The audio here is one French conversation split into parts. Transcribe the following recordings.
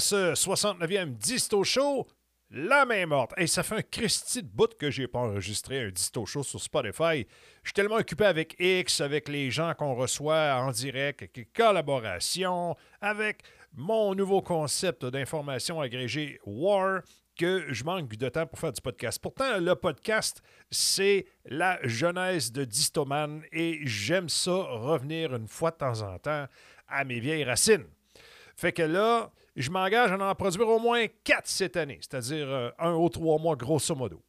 Ce 69e Disto Show, la main morte. Et ça fait un Christy de bout que j'ai pas enregistré un Disto Show sur Spotify. Je suis tellement occupé avec X, avec les gens qu'on reçoit en direct, avec les collaborations, avec mon nouveau concept d'information agrégée War, que je manque de temps pour faire du podcast. Pourtant, le podcast, c'est la jeunesse de Distoman et j'aime ça revenir une fois de temps en temps à mes vieilles racines. Fait que là, je m'engage à en produire au moins quatre cette année, c'est-à-dire euh, un ou trois mois grosso modo.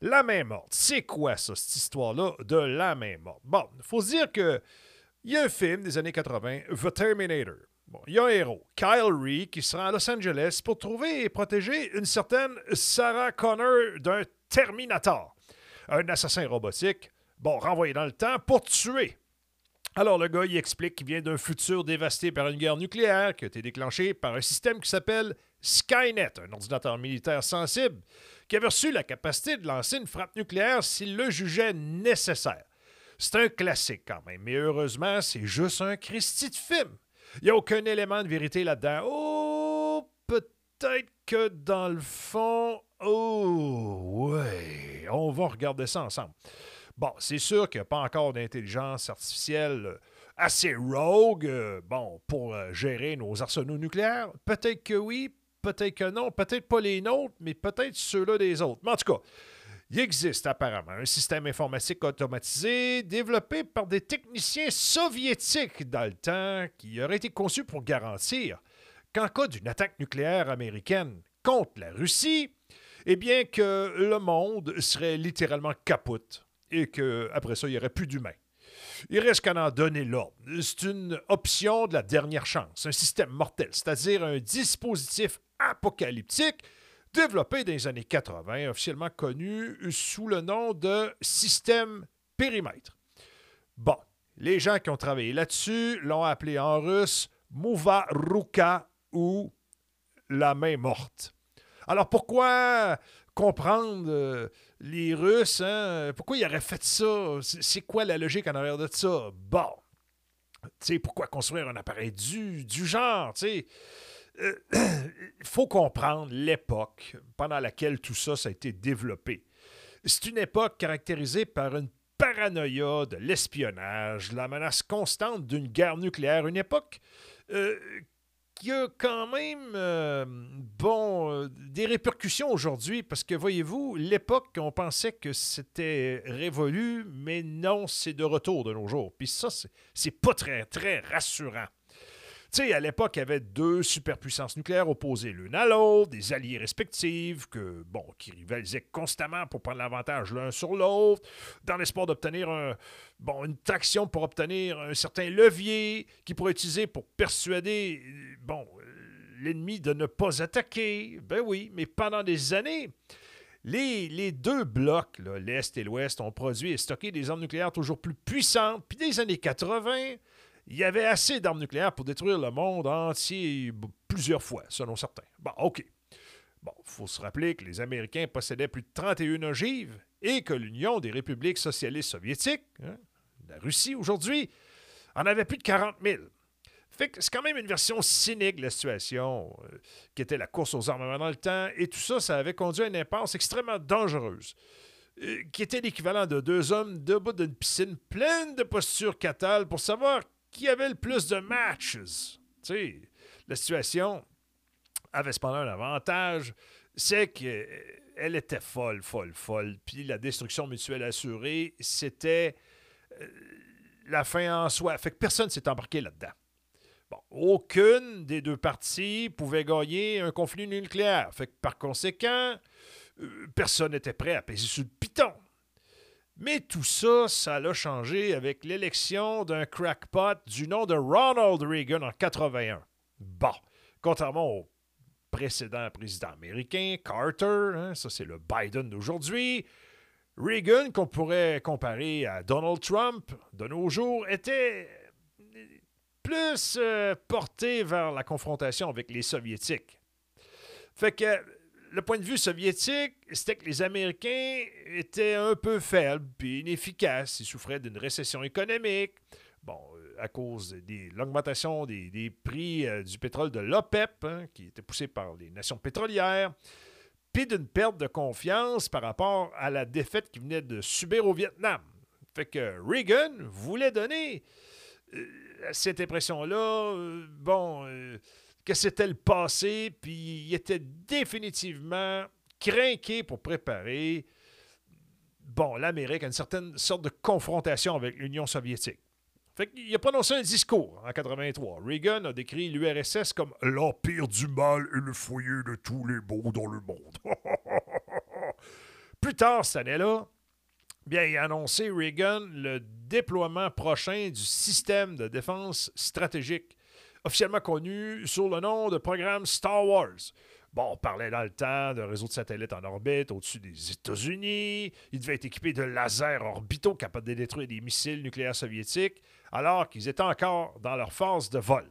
La main morte, c'est quoi ça, cette histoire-là de la main morte? Bon, il faut se dire que il y a un film des années 80, The Terminator. Bon, il y a un héros, Kyle Ree, qui sera à Los Angeles pour trouver et protéger une certaine Sarah Connor d'un Terminator, un assassin robotique, bon, renvoyé dans le temps pour tuer. Alors le gars, il explique qu'il vient d'un futur dévasté par une guerre nucléaire qui a été déclenchée par un système qui s'appelle Skynet, un ordinateur militaire sensible, qui avait reçu la capacité de lancer une frappe nucléaire s'il le jugeait nécessaire. C'est un classique quand même, mais heureusement, c'est juste un Christy de film. Il n'y a aucun élément de vérité là-dedans. Oh, peut-être que dans le fond. Oh, ouais. On va regarder ça ensemble. Bon, c'est sûr qu'il n'y a pas encore d'intelligence artificielle assez rogue, euh, bon, pour euh, gérer nos arsenaux nucléaires. Peut-être que oui, peut-être que non, peut-être pas les nôtres, mais peut-être ceux-là des autres. Mais en tout cas, il existe apparemment un système informatique automatisé développé par des techniciens soviétiques dans le temps qui aurait été conçu pour garantir qu'en cas d'une attaque nucléaire américaine contre la Russie, eh bien que le monde serait littéralement capote et qu'après ça, il n'y aurait plus d'humains. Il reste qu'à en donner l'ordre. C'est une option de la dernière chance, un système mortel, c'est-à-dire un dispositif apocalyptique développé dans les années 80, officiellement connu sous le nom de système périmètre. Bon, les gens qui ont travaillé là-dessus l'ont appelé en russe Mova Ruka ou la main morte. Alors pourquoi comprendre euh, les Russes, hein, pourquoi ils auraient fait ça? C'est quoi la logique en arrière de ça? Bon, tu sais, pourquoi construire un appareil du, du genre, tu sais? il faut comprendre l'époque pendant laquelle tout ça, ça a été développé. C'est une époque caractérisée par une paranoïa de l'espionnage, la menace constante d'une guerre nucléaire, une époque euh, qui a quand même euh, bon, euh, des répercussions aujourd'hui, parce que voyez-vous, l'époque, on pensait que c'était révolu, mais non, c'est de retour de nos jours. Puis ça, c'est pas très, très rassurant. À l'époque, il y avait deux superpuissances nucléaires opposées l'une à l'autre, des alliés respectifs, que, bon, qui rivalisaient constamment pour prendre l'avantage l'un sur l'autre, dans l'espoir d'obtenir un, bon, une traction pour obtenir un certain levier qui pourrait utiliser pour persuader, bon, l'ennemi de ne pas attaquer. Ben oui, mais pendant des années, les, les, deux blocs, l'Est et l'Ouest, ont produit et stocké des armes nucléaires toujours plus puissantes. Puis des années 80, il y avait assez d'armes nucléaires pour détruire le monde entier plusieurs fois, selon certains. Bon, OK. Bon, il faut se rappeler que les Américains possédaient plus de 31 ogives et que l'Union des républiques socialistes soviétiques, hein, la Russie aujourd'hui, en avait plus de 40 000. Fait que c'est quand même une version cynique de la situation, euh, qui était la course aux armements dans le temps, et tout ça, ça avait conduit à une impasse extrêmement dangereuse, euh, qui était l'équivalent de deux hommes debout d'une piscine pleine de postures catales pour savoir qui avait le plus de matches. Tu sais, la situation avait cependant un avantage, c'est qu'elle était folle, folle, folle. Puis la destruction mutuelle assurée, c'était euh, la fin en soi. Fait que personne ne s'est embarqué là-dedans. Bon, aucune des deux parties pouvait gagner un conflit nucléaire. Fait que par conséquent, euh, personne n'était prêt à peser sur le piton. Mais tout ça, ça a changé avec l'élection d'un crackpot du nom de Ronald Reagan en 81. Bon, contrairement au précédent président américain, Carter, hein, ça c'est le Biden d'aujourd'hui, Reagan, qu'on pourrait comparer à Donald Trump de nos jours, était plus euh, porté vers la confrontation avec les Soviétiques. Fait que le point de vue soviétique, c'était que les Américains étaient un peu faibles puis inefficaces. Ils souffraient d'une récession économique. Bon, euh, à cause de l'augmentation des, prix du pétrole de l'OPEP, hein, qui était poussé par les nations pétrolières, puis d'une perte de confiance par rapport à la défaite qu'il venait de subir au Vietnam. Fait que Reagan voulait donner cette impression-là, bon, que c'était le passé, puis il était définitivement craqué pour préparer bon, l'Amérique a une certaine sorte de confrontation avec l'Union soviétique. Il a prononcé un discours en 83. Reagan a décrit l'URSS comme l'empire du mal et le foyer de tous les maux dans le monde. Plus tard cette année-là, bien, il a annoncé Reagan le déploiement prochain du système de défense stratégique, officiellement connu sous le nom de programme Star Wars. Bon, on parlait dans le temps d'un réseau de satellites en orbite au-dessus des États-Unis. Il devait être équipé de lasers orbitaux capables de détruire des missiles nucléaires soviétiques, alors qu'ils étaient encore dans leur phase de vol.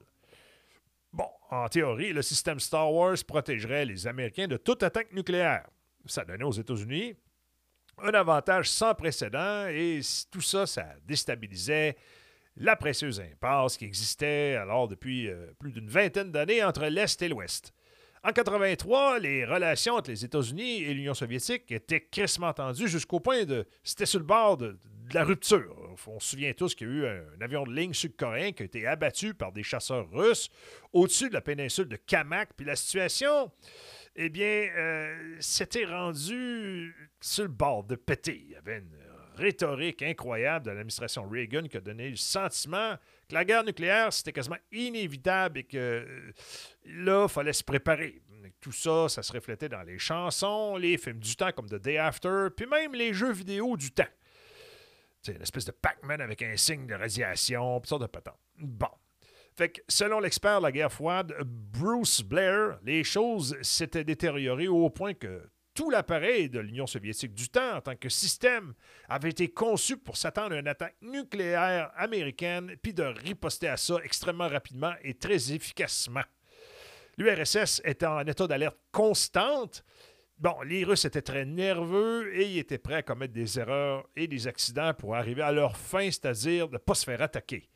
Bon, en théorie, le système Star Wars protégerait les Américains de toute attaque nucléaire. Ça donnait aux États-Unis un avantage sans précédent et tout ça, ça déstabilisait la précieuse impasse qui existait alors depuis euh, plus d'une vingtaine d'années entre l'Est et l'Ouest. En 83, les relations entre les États-Unis et l'Union soviétique étaient crissement tendues jusqu'au point de. C'était sur le bord de, la rupture. On se souvient tous qu'il y a eu un, avion de ligne sud-coréen qui a été abattu par des chasseurs russes au-dessus de la péninsule de Kamak. Puis la situation, eh bien, euh, s'était rendue sur le bord de péter. Rhétorique incroyable de l'administration Reagan qui a donné le sentiment que la guerre nucléaire, c'était quasiment inévitable et que euh, là, il fallait se préparer. Tout ça, ça se reflétait dans les chansons, les films du temps comme The Day After, puis même les jeux vidéo du temps. C'est une espèce de Pac-Man avec un signe de radiation, puis ça de patente. Bon. Fait que, selon l'expert de la guerre froide, Bruce Blair, les choses s'étaient détériorées au point que tout l'appareil de l'Union soviétique du temps en tant que système avait été conçu pour s'attendre à une attaque nucléaire américaine, puis de riposter à ça extrêmement rapidement et très efficacement. L'URSS était en état d'alerte constante. Bon, les Russes étaient très nerveux et ils étaient prêts à commettre des erreurs et des accidents pour arriver à leur fin, c'est-à-dire de ne pas se faire attaquer.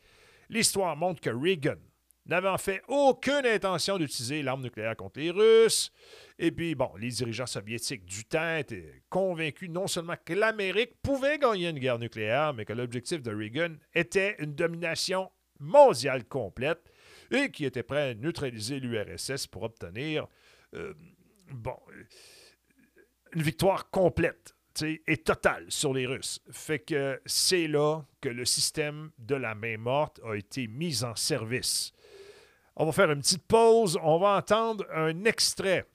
L'histoire montre que Reagan, n'avait en fait aucune intention d'utiliser l'arme nucléaire contre les Russes. Et puis, bon, les dirigeants soviétiques du temps étaient convaincus non seulement que l'Amérique pouvait gagner une guerre nucléaire, mais que l'objectif de Reagan était une domination mondiale complète et qui était prêt à neutraliser l'URSS pour obtenir, euh, une victoire complète et totale sur les Russes. Fait que c'est là que le système de la main morte a été mis en service. On va faire une petite pause. On va entendre un extrait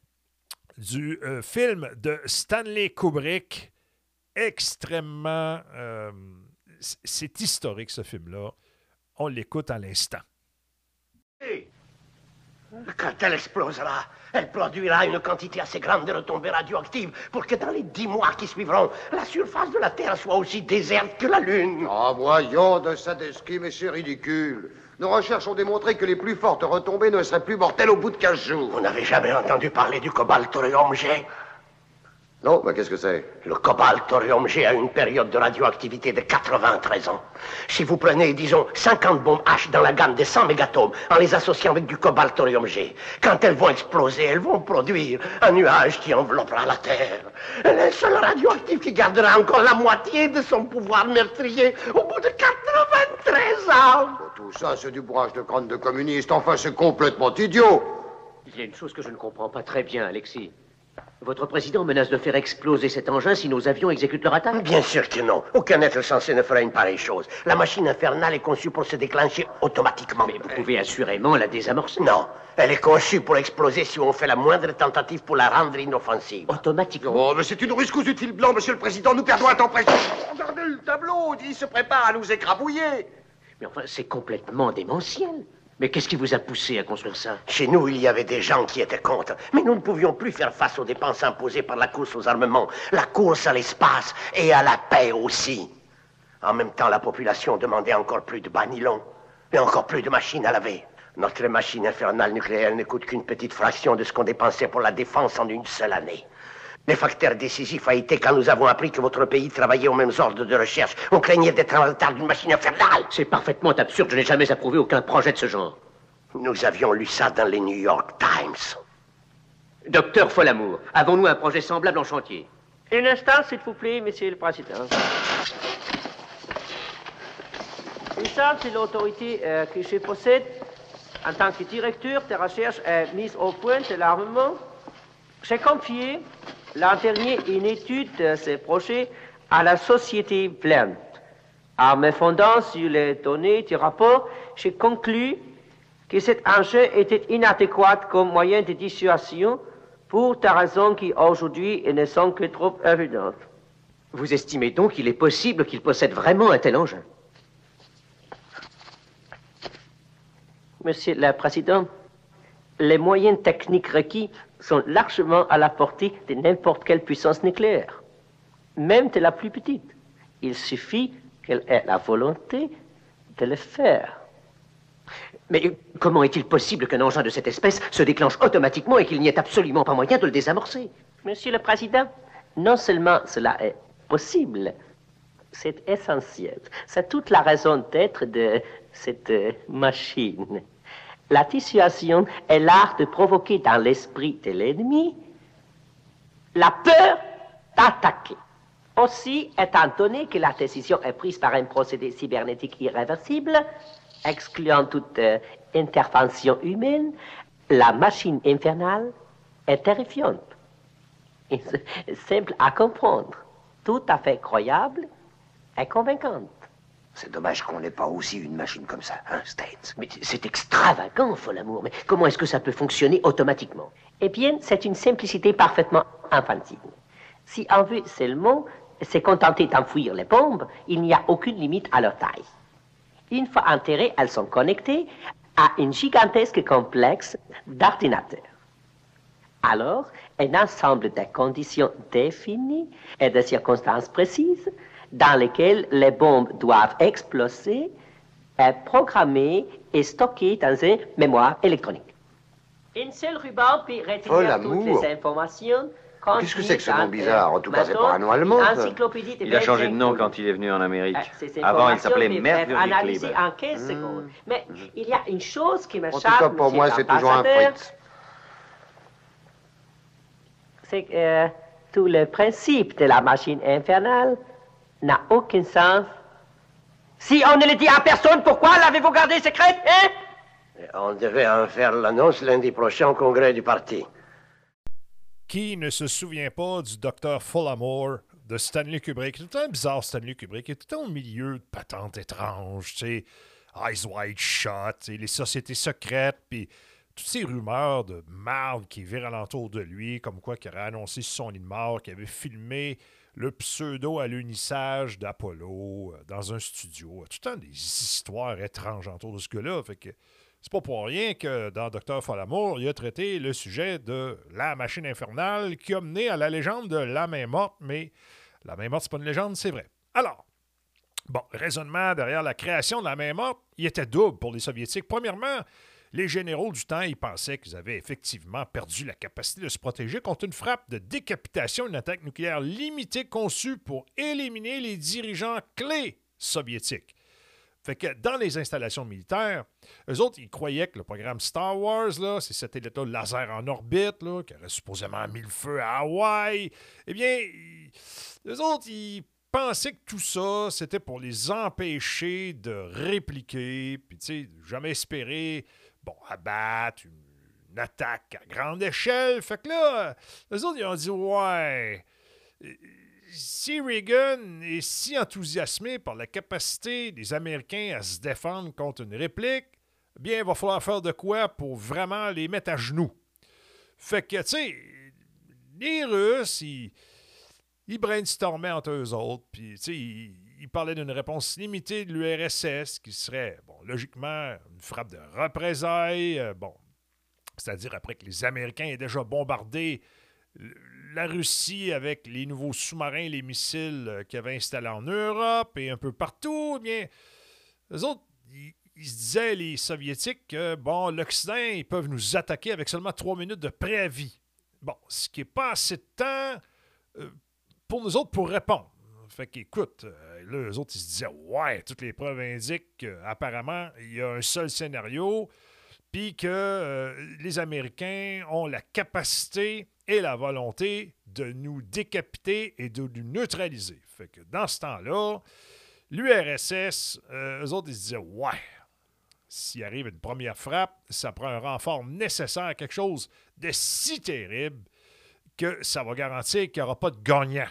du euh, film de Stanley Kubrick. Extrêmement. Euh, c'est historique, ce film-là. On l'écoute à l'instant. Quand elle explosera, elle produira une quantité assez grande de retombées radioactives pour que dans les dix mois qui suivront, la surface de la Terre soit aussi déserte que la Lune. Oh, voyons de Sadesky, mais c'est ridicule. Nos recherches ont démontré que les plus fortes retombées ne seraient plus mortelles au bout de 15 jours. Vous n'avez jamais entendu parler du cobaltorium G non, mais qu'est-ce que c'est? Le cobaltorium G a une période de radioactivité de 93 ans. Si vous prenez, disons, 50 bombes H dans la gamme des 100 mégatomes en les associant avec du cobaltorium G, quand elles vont exploser, elles vont produire un nuage qui enveloppera la Terre. Le seul radioactif qui gardera encore la moitié de son pouvoir meurtrier au bout de 93 ans. tout ça, c'est du bourrage de crâne de communiste. Enfin, c'est complètement idiot. Il y a une chose que je ne comprends pas très bien, Alexis. Votre président menace de faire exploser cet engin si nos avions exécutent leur attaque Bien sûr que non. Aucun être censé ne fera une pareille chose. La machine infernale est conçue pour se déclencher automatiquement. Mais vous pouvez assurément la désamorcer. Non. Elle est conçue pour exploser si on fait la moindre tentative pour la rendre inoffensive. Automatiquement Oh, mais c'est une ruse cousue de fil blanc, monsieur le président. Nous perdons un temps précieux. Regardez le tableau. Il se prépare à nous écrabouiller. Mais enfin, c'est complètement démentiel. Mais qu'est-ce qui vous a poussé à construire ça? Chez nous, il y avait des gens qui étaient contre. Mais nous ne pouvions plus faire face aux dépenses imposées par la course aux armements, la course à l'espace et à la paix aussi. En même temps, la population demandait encore plus de banilons et encore plus de machines à laver. Notre machine infernale nucléaire ne coûte qu'une petite fraction de ce qu'on dépensait pour la défense en une seule année. Le facteur décisif a été quand nous avons appris que votre pays travaillait aux mêmes ordres de recherche. On craignait d'être en retard d'une machine infernale. C'est parfaitement absurde. Je n'ai jamais approuvé aucun projet de ce genre. Nous avions lu ça dans les New York Times. Docteur Folamour, avons-nous un projet semblable en chantier? Un instant, s'il vous plaît, Monsieur le Président. ça, c'est l'autorité euh, que je possède en tant que directeur de recherche et mise au point de l'armement. J'ai confié l'an dernier une étude de ces projets à la société Plant. En me fondant sur les données du rapport, j'ai conclu que cet enjeu était inadéquat comme moyen de dissuasion pour des raisons qui aujourd'hui ne sont que trop évidentes. Vous estimez donc qu'il est possible qu'il possède vraiment un tel engin Monsieur le Président, les moyens techniques requis sont largement à la portée de n'importe quelle puissance nucléaire, même de la plus petite. Il suffit qu'elle ait la volonté de le faire. Mais comment est-il possible qu'un engin de cette espèce se déclenche automatiquement et qu'il n'y ait absolument pas moyen de le désamorcer? Monsieur le Président, non seulement cela est possible, c'est essentiel. C'est toute la raison d'être de cette machine. La dissuasion est l'art de provoquer dans l'esprit de l'ennemi la peur d'attaquer. Aussi, étant donné que la décision est prise par un procédé cybernétique irréversible, excluant toute euh, intervention humaine, la machine infernale est terrifiante. Simple à comprendre, tout à fait croyable et convaincante. C'est dommage qu'on n'ait pas aussi une machine comme ça, hein, States Mais c'est extravagant, Folamour. Mais comment est-ce que ça peut fonctionner automatiquement? Eh bien, c'est une simplicité parfaitement infantile. Si on veut seulement se contenter d'enfouir les bombes, il n'y a aucune limite à leur taille. Une fois enterrées, elles sont connectées à une gigantesque complexe d'ordinateurs. Alors, un ensemble de conditions définies et de circonstances précises dans lesquelles les bombes doivent exploser, est programmée et stockée dans une mémoire électronique. Une seule ruban peut retenir toutes les informations Qu'est-ce que c'est que ce nom bizarre En tout cas, c'est pas un nom allemand. Il a changé de nom quand il est venu en Amérique. Ah, Avant, il s'appelait Kleber. en 15 hmm. secondes. Mais il y a une chose qui me En tout cas, pour moi, c'est toujours un Fritz. C'est que euh, tout le principe de la machine infernale n'a aucun sens. Si on ne le dit à personne, pourquoi l'avez-vous gardé secrète, hein? On devait en faire l'annonce lundi prochain au congrès du parti. Qui ne se souvient pas du docteur Fullamour de Stanley Kubrick? C'était un bizarre Stanley Kubrick. Il était au milieu de patentes étranges, tu sais, Eyes Wide Shut, les sociétés secrètes, puis toutes ces rumeurs de marde qui virent alentour de lui, comme quoi qu'il aurait annoncé son lit de mort, qu'il avait filmé le pseudo à l'unissage d'Apollo euh, dans un studio. Tout le temps des histoires étranges autour de ce gars-là. Fait que c'est pas pour rien que dans Docteur Folamour, il a traité le sujet de la machine infernale qui a mené à la légende de la main morte, mais la main morte, c'est pas une légende, c'est vrai. Alors, bon, raisonnement derrière la création de la main morte, il était double pour les Soviétiques. Premièrement, les généraux du temps, ils pensaient qu'ils avaient effectivement perdu la capacité de se protéger contre une frappe de décapitation, une attaque nucléaire limitée conçue pour éliminer les dirigeants clés soviétiques. Fait que dans les installations militaires, eux autres, ils croyaient que le programme Star Wars, là, ces satellites-là laser en orbite, là, qui aurait supposément mis le feu à Hawaï, eh bien, eux autres, ils pensaient que tout ça, c'était pour les empêcher de répliquer, puis, tu sais, jamais espérer bon, abattre une, attaque à grande échelle. Fait que là, les autres, ils ont dit, ouais, si Reagan est si enthousiasmé par la capacité des Américains à se défendre contre une réplique, bien, il va falloir faire de quoi pour vraiment les mettre à genoux. Fait que, tu sais, les Russes, ils, ils brainstormaient entre eux autres, puis, tu sais, ils, il parlait d'une réponse limitée de l'URSS qui serait, bon, logiquement, une frappe de représailles. Euh, bon, c'est-à-dire après que les Américains aient déjà bombardé la Russie avec les nouveaux sous-marins, les missiles euh, qu'ils avaient installés en Europe et un peu partout, eh bien, les autres, ils, se disaient, les Soviétiques, que, bon, l'Occident, ils peuvent nous attaquer avec seulement trois minutes de préavis. Bon, ce qui n'est pas assez de temps pour nous autres pour répondre. Fait qu'écoute, là, eux autres, ils se disaient Ouais, toutes les preuves indiquent qu'apparemment, il y a un seul scénario, puis que les Américains ont la capacité et la volonté de nous décapiter et de nous neutraliser. Fait que dans ce temps-là, l'URSS, eux autres, ils se disaient Ouais, s'il arrive une première frappe, ça prend un renfort nécessaire, quelque chose de si terrible que ça va garantir qu'il n'y aura pas de gagnant.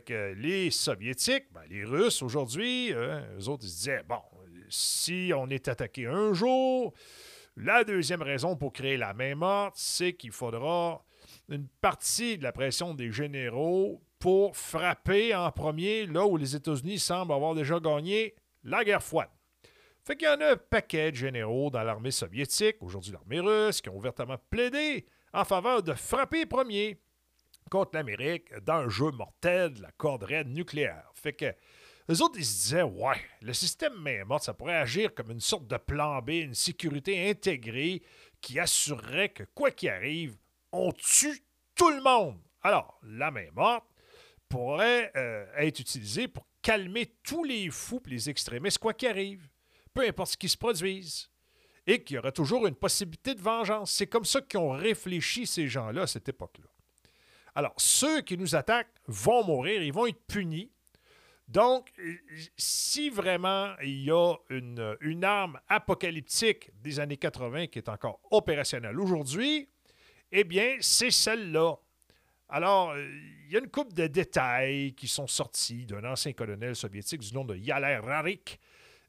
Que les Soviétiques, ben, les Russes aujourd'hui, euh, eux autres, se disaient, bon, si on est attaqué un jour, la deuxième raison pour créer la main morte, c'est qu'il faudra une partie de la pression des généraux pour frapper en premier là où les États-Unis semblent avoir déjà gagné la guerre froide. Fait qu'il y en a un paquet de généraux dans l'armée soviétique, aujourd'hui l'armée russe, qui ont ouvertement plaidé en faveur de frapper premier contre l'Amérique dans un jeu mortel de la corde raide nucléaire. Fait que les autres, ils se disaient, ouais, le système main morte, ça pourrait agir comme une sorte de plan B, une sécurité intégrée qui assurerait que, quoi qu'il arrive, on tue tout le monde. Alors, la main morte pourrait euh, être utilisée pour calmer tous les fous et les extrémistes, quoi qu'il arrive peu importe ce qui se produise, et qu'il y aura toujours une possibilité de vengeance. C'est comme ça qu'ils ont réfléchi, ces gens-là, à cette époque-là. Alors, ceux qui nous attaquent vont mourir, ils vont être punis. Donc, si vraiment il y a une, arme apocalyptique des années 80 qui est encore opérationnelle aujourd'hui, eh bien, c'est celle-là. Alors, il y a une couple de détails qui sont sortis d'un ancien colonel soviétique du nom de Yaler Rarik,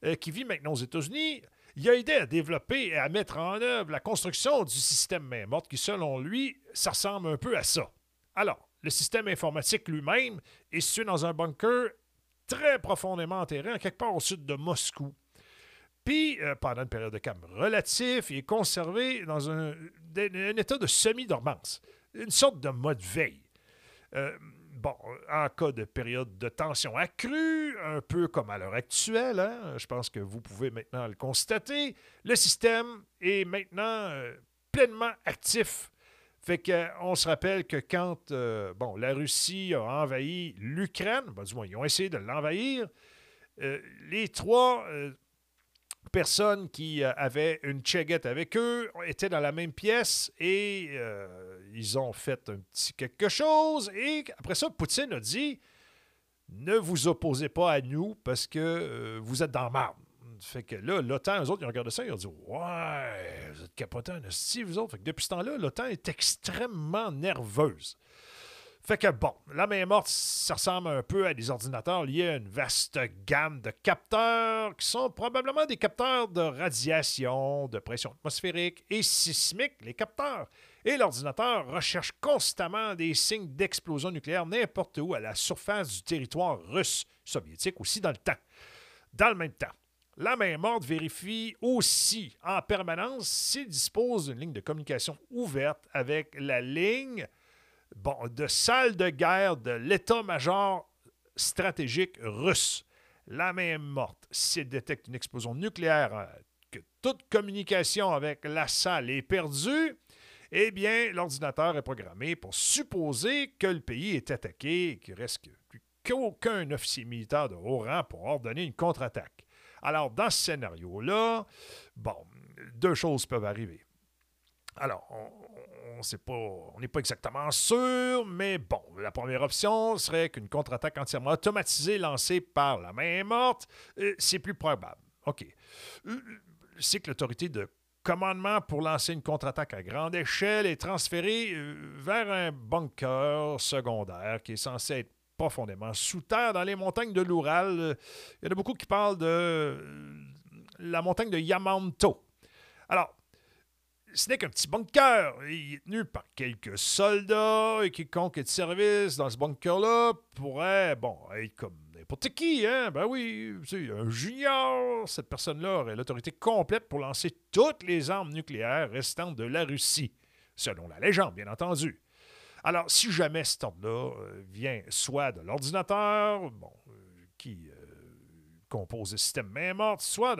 euh, qui vit maintenant aux États-Unis, il a aidé à développer et à mettre en œuvre la construction du système main morte qui, selon lui, ça ressemble un peu à ça. Alors, le système informatique lui-même est situé dans un bunker très profondément enterré, quelque part au sud de Moscou. Puis, euh, pendant une période de calme relatif, il est conservé dans un, état de semi-dormance, une sorte de mode veille. Euh, bon, en cas de période de tension accrue, un peu comme à l'heure actuelle, hein, je pense que vous pouvez maintenant le constater, le système est maintenant euh, pleinement actif. Fait qu'on se rappelle que quand euh, la Russie a envahi l'Ukraine, ben, du moins, ils ont essayé de l'envahir, euh, les trois personnes qui euh, avaient une cheguette avec eux étaient dans la même pièce et euh, ils ont fait un petit quelque chose. Et après ça, Poutine a dit Ne vous opposez pas à nous parce que euh, vous êtes dans marde. Fait que là, l'OTAN, eux autres, ils ont regardé ça, ils ont dit Ouais, vous êtes capotants, si vous autres. Fait que depuis ce temps-là, l'OTAN est extrêmement nerveuse. Fait que bon, la main morte, ça ressemble un peu à des ordinateurs liés à une vaste gamme de capteurs qui sont probablement des capteurs de radiation, de pression atmosphérique et sismique, les capteurs. Et l'ordinateur recherche constamment des signes d'explosion nucléaire n'importe où à la surface du territoire russe, soviétique aussi dans le temps. Dans le même temps, la main morte vérifie aussi en permanence s'il dispose d'une ligne de communication ouverte avec la ligne de salle de guerre de l'état-major stratégique russe. La main morte, s'il détecte une explosion nucléaire, euh, que toute communication avec la salle est perdue, eh bien, l'ordinateur est programmé pour supposer que le pays est attaqué et qu'il reste qu'aucun officier militaire de haut rang pour ordonner une contre-attaque. Alors, dans ce scénario-là, bon, deux choses peuvent arriver. Alors, on n'est pas exactement sûr, mais bon, la première option serait qu'une contre-attaque entièrement automatisée lancée par la main morte, euh, c'est plus probable. OK. Euh, c'est que l'autorité de commandement pour lancer une contre-attaque à grande échelle est transférée euh, vers un bunker secondaire qui est censé être profondément sous terre dans les montagnes de l'Oural. Il y en a beaucoup qui parlent de la montagne de Yamato. Alors, ce n'est qu'un petit bunker. Il est tenu par quelques soldats et quiconque est de service dans ce bunker-là pourrait, bon, être comme n'importe qui, hein? Ben oui, c'est un junior. Cette personne-là aurait l'autorité complète pour lancer toutes les armes nucléaires restantes de la Russie, selon la légende, bien entendu. Alors, si jamais cet ordre-là euh, vient soit de l'ordinateur, bon, euh, qui euh, compose le système main morte, soit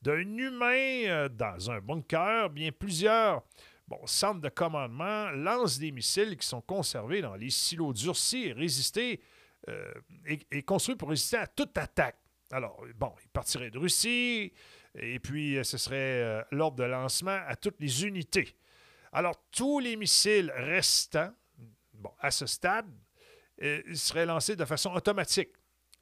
d'un humain dans un bunker, bien plusieurs bon, centre de commandement lance des missiles qui sont conservés dans les silos durcis et résistés et, construits pour résister à toute attaque. Alors, bon, ils partiraient de Russie et puis ce serait l'ordre de lancement à toutes les unités. Alors, tous les missiles restants, bon, à ce stade, seraient lancés de façon automatique.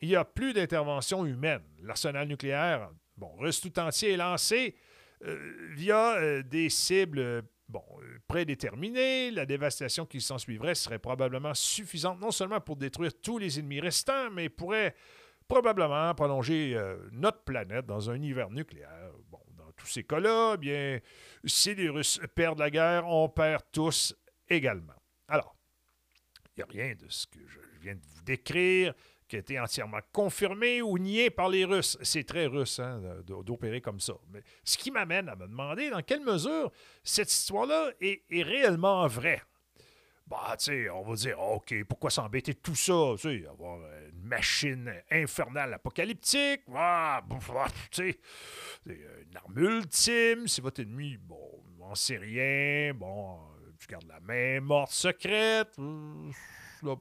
Il n'y a plus d'intervention humaine. L'arsenal nucléaire, bon, russe tout entier est lancé euh, via euh, des cibles euh, bon, prédéterminées. La dévastation qui s'en suivrait serait probablement suffisante non seulement pour détruire tous les ennemis restants, mais pourrait probablement prolonger notre planète dans un hiver nucléaire. Bon, dans tous ces cas-là, bien, si les Russes perdent la guerre, on perd tous également. Alors, il n'y a rien de ce que je viens de vous décrire qui a été entièrement confirmé ou nié par les Russes. C'est très russe hein, d'opérer comme ça. Mais ce qui m'amène à me demander dans quelle mesure cette histoire-là est, réellement vraie. Bah, tu sais, on va dire, OK, pourquoi s'embêter de tout ça? Tu sais, avoir une machine infernale apocalyptique, ah, tu sais, une arme ultime, c'est votre ennemi, bon, on sait rien, bon, tu gardes la main morte secrète, euh, ne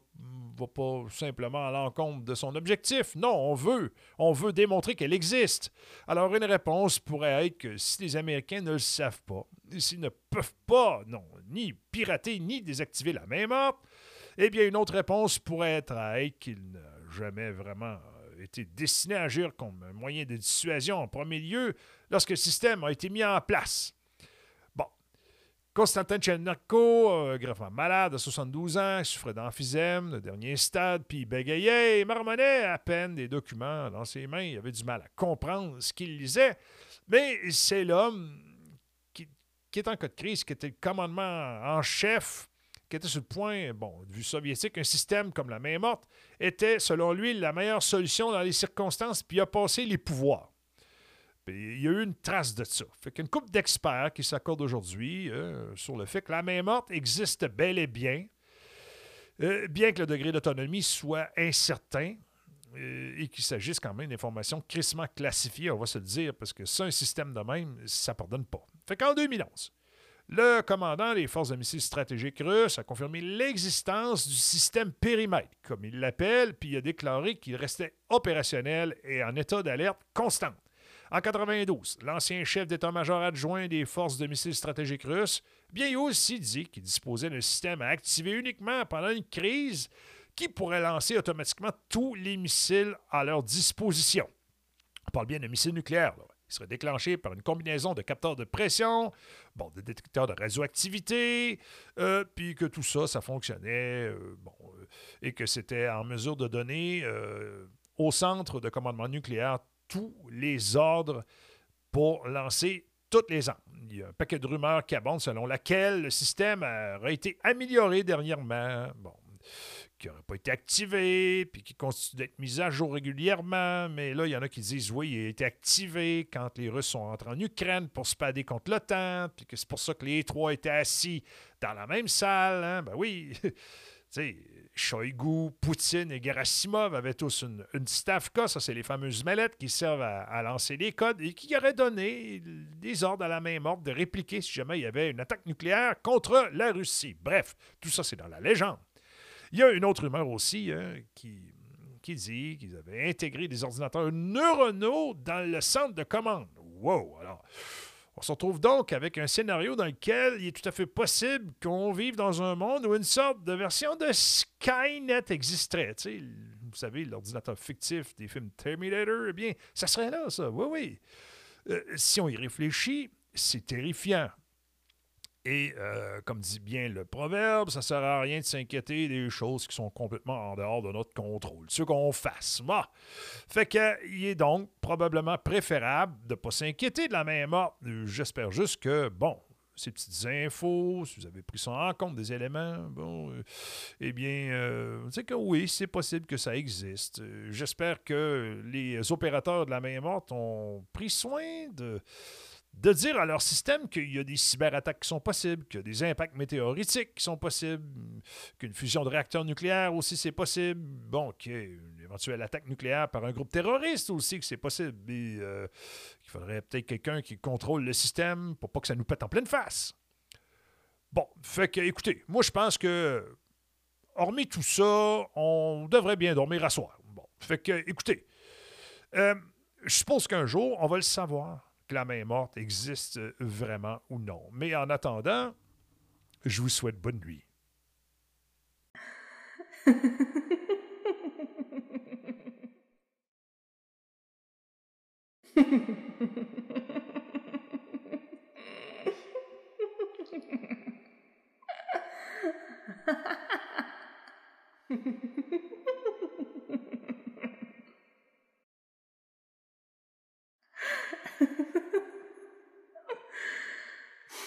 va pas simplement à l'encontre de son objectif. Non, on veut. On veut démontrer qu'elle existe. Alors, une réponse pourrait être que si les Américains ne le savent pas, s'ils ne peuvent pas, non, ni pirater, ni désactiver la même morte, eh bien, une autre réponse pourrait être qu'il n'a jamais vraiment été destiné à agir comme un moyen de dissuasion en premier lieu lorsque le système a été mis en place. Constantin Tchernenko, euh, gravement malade à 72 ans, souffrait d'emphysème, le dernier stade, puis il bégayait et marmonnait à peine des documents dans ses mains. Il avait du mal à comprendre ce qu'il lisait. Mais c'est l'homme qui, est en cas de crise, qui était le commandement en chef, qui était sur le point, bon, vu soviétique, un système comme la main morte était, selon lui, la meilleure solution dans les circonstances, puis il a passé les pouvoirs il y a eu une trace de ça. Fait qu'une couple d'experts qui s'accordent aujourd'hui euh, sur le fait que la main morte existe bel et bien, euh, bien que le degré d'autonomie soit incertain euh, et qu'il s'agisse quand même d'informations crissement classifiées, on va se le dire, parce que ça, un système de même, ça ne pardonne pas. Fait qu'en 2011, le commandant des forces de missiles stratégiques russes a confirmé l'existence du système périmètre, comme il l'appelle, puis il a déclaré qu'il restait opérationnel et en état d'alerte constante. En 92, l'ancien chef d'état-major adjoint des forces de missiles stratégiques russes, bien il aussi dit qu'il disposait d'un système à activer uniquement pendant une crise qui pourrait lancer automatiquement tous les missiles à leur disposition. On parle bien de missiles nucléaires. Là. Ils seraient déclenchés par une combinaison de capteurs de pression, bon, de détecteurs de radioactivité, euh, puis que tout ça, ça fonctionnait, euh, bon, euh, et que c'était en mesure de donner au centre de commandement nucléaire tous les ordres pour lancer toutes les armes. Il y a un paquet de rumeurs qui abondent selon laquelle le système aurait été amélioré dernièrement, bon, qui n'aurait pas été activé, puis qui continue d'être mis à jour régulièrement. Mais là, il y en a qui disent oui, il a été activé quand les Russes sont entrés en Ukraine pour se contre l'OTAN, puis que c'est pour ça que les trois étaient assis dans la même salle. Hein? Ben oui, tu sais Shoigu, Poutine et Gerasimov avaient tous une, une Stavka, ça c'est les fameuses mallettes qui servent à, lancer les codes et qui auraient donné des ordres à la main morte de répliquer si jamais il y avait une attaque nucléaire contre la Russie. Bref, tout ça c'est dans la légende. Il y a une autre rumeur aussi hein, qui, qui dit qu'ils avaient intégré des ordinateurs neuronaux dans le centre de commande. Wow! Alors, on se retrouve donc avec un scénario dans lequel il est tout à fait possible qu'on vive dans un monde où une sorte de version de Skynet existerait. vous savez, l'ordinateur fictif des films Terminator, eh bien, ça serait là, ça. Oui, oui. Euh, si on y réfléchit, c'est terrifiant. Et euh, comme dit bien le proverbe, ça ne sert à rien de s'inquiéter des choses qui sont complètement en dehors de notre contrôle. Ce qu'on fasse. Moi. Fait qu'il est donc probablement préférable de ne pas s'inquiéter de la main morte. J'espère juste que, bon, ces petites infos, si vous avez pris ça en compte, des éléments, bon, euh, eh bien, euh, c'est que oui, c'est possible que ça existe. J'espère que les opérateurs de la main morte ont pris soin de de dire à leur système qu'il y a des cyberattaques qui sont possibles, qu'il y a des impacts météoritiques qui sont possibles, qu'une fusion de réacteurs nucléaires aussi c'est possible, bon, qu'il y ait une éventuelle attaque nucléaire par un groupe terroriste aussi que c'est possible, et euh, qu'il faudrait peut-être quelqu'un qui contrôle le système pour pas que ça nous pète en pleine face. Bon, fait que, écoutez, moi, je pense que, hormis tout ça, on devrait bien dormir à soir. Bon, fait que, écoutez, euh, je suppose qu'un jour, on va le savoir la main morte existe euh, vraiment ou non. Mais en attendant, je vous souhaite bonne nuit.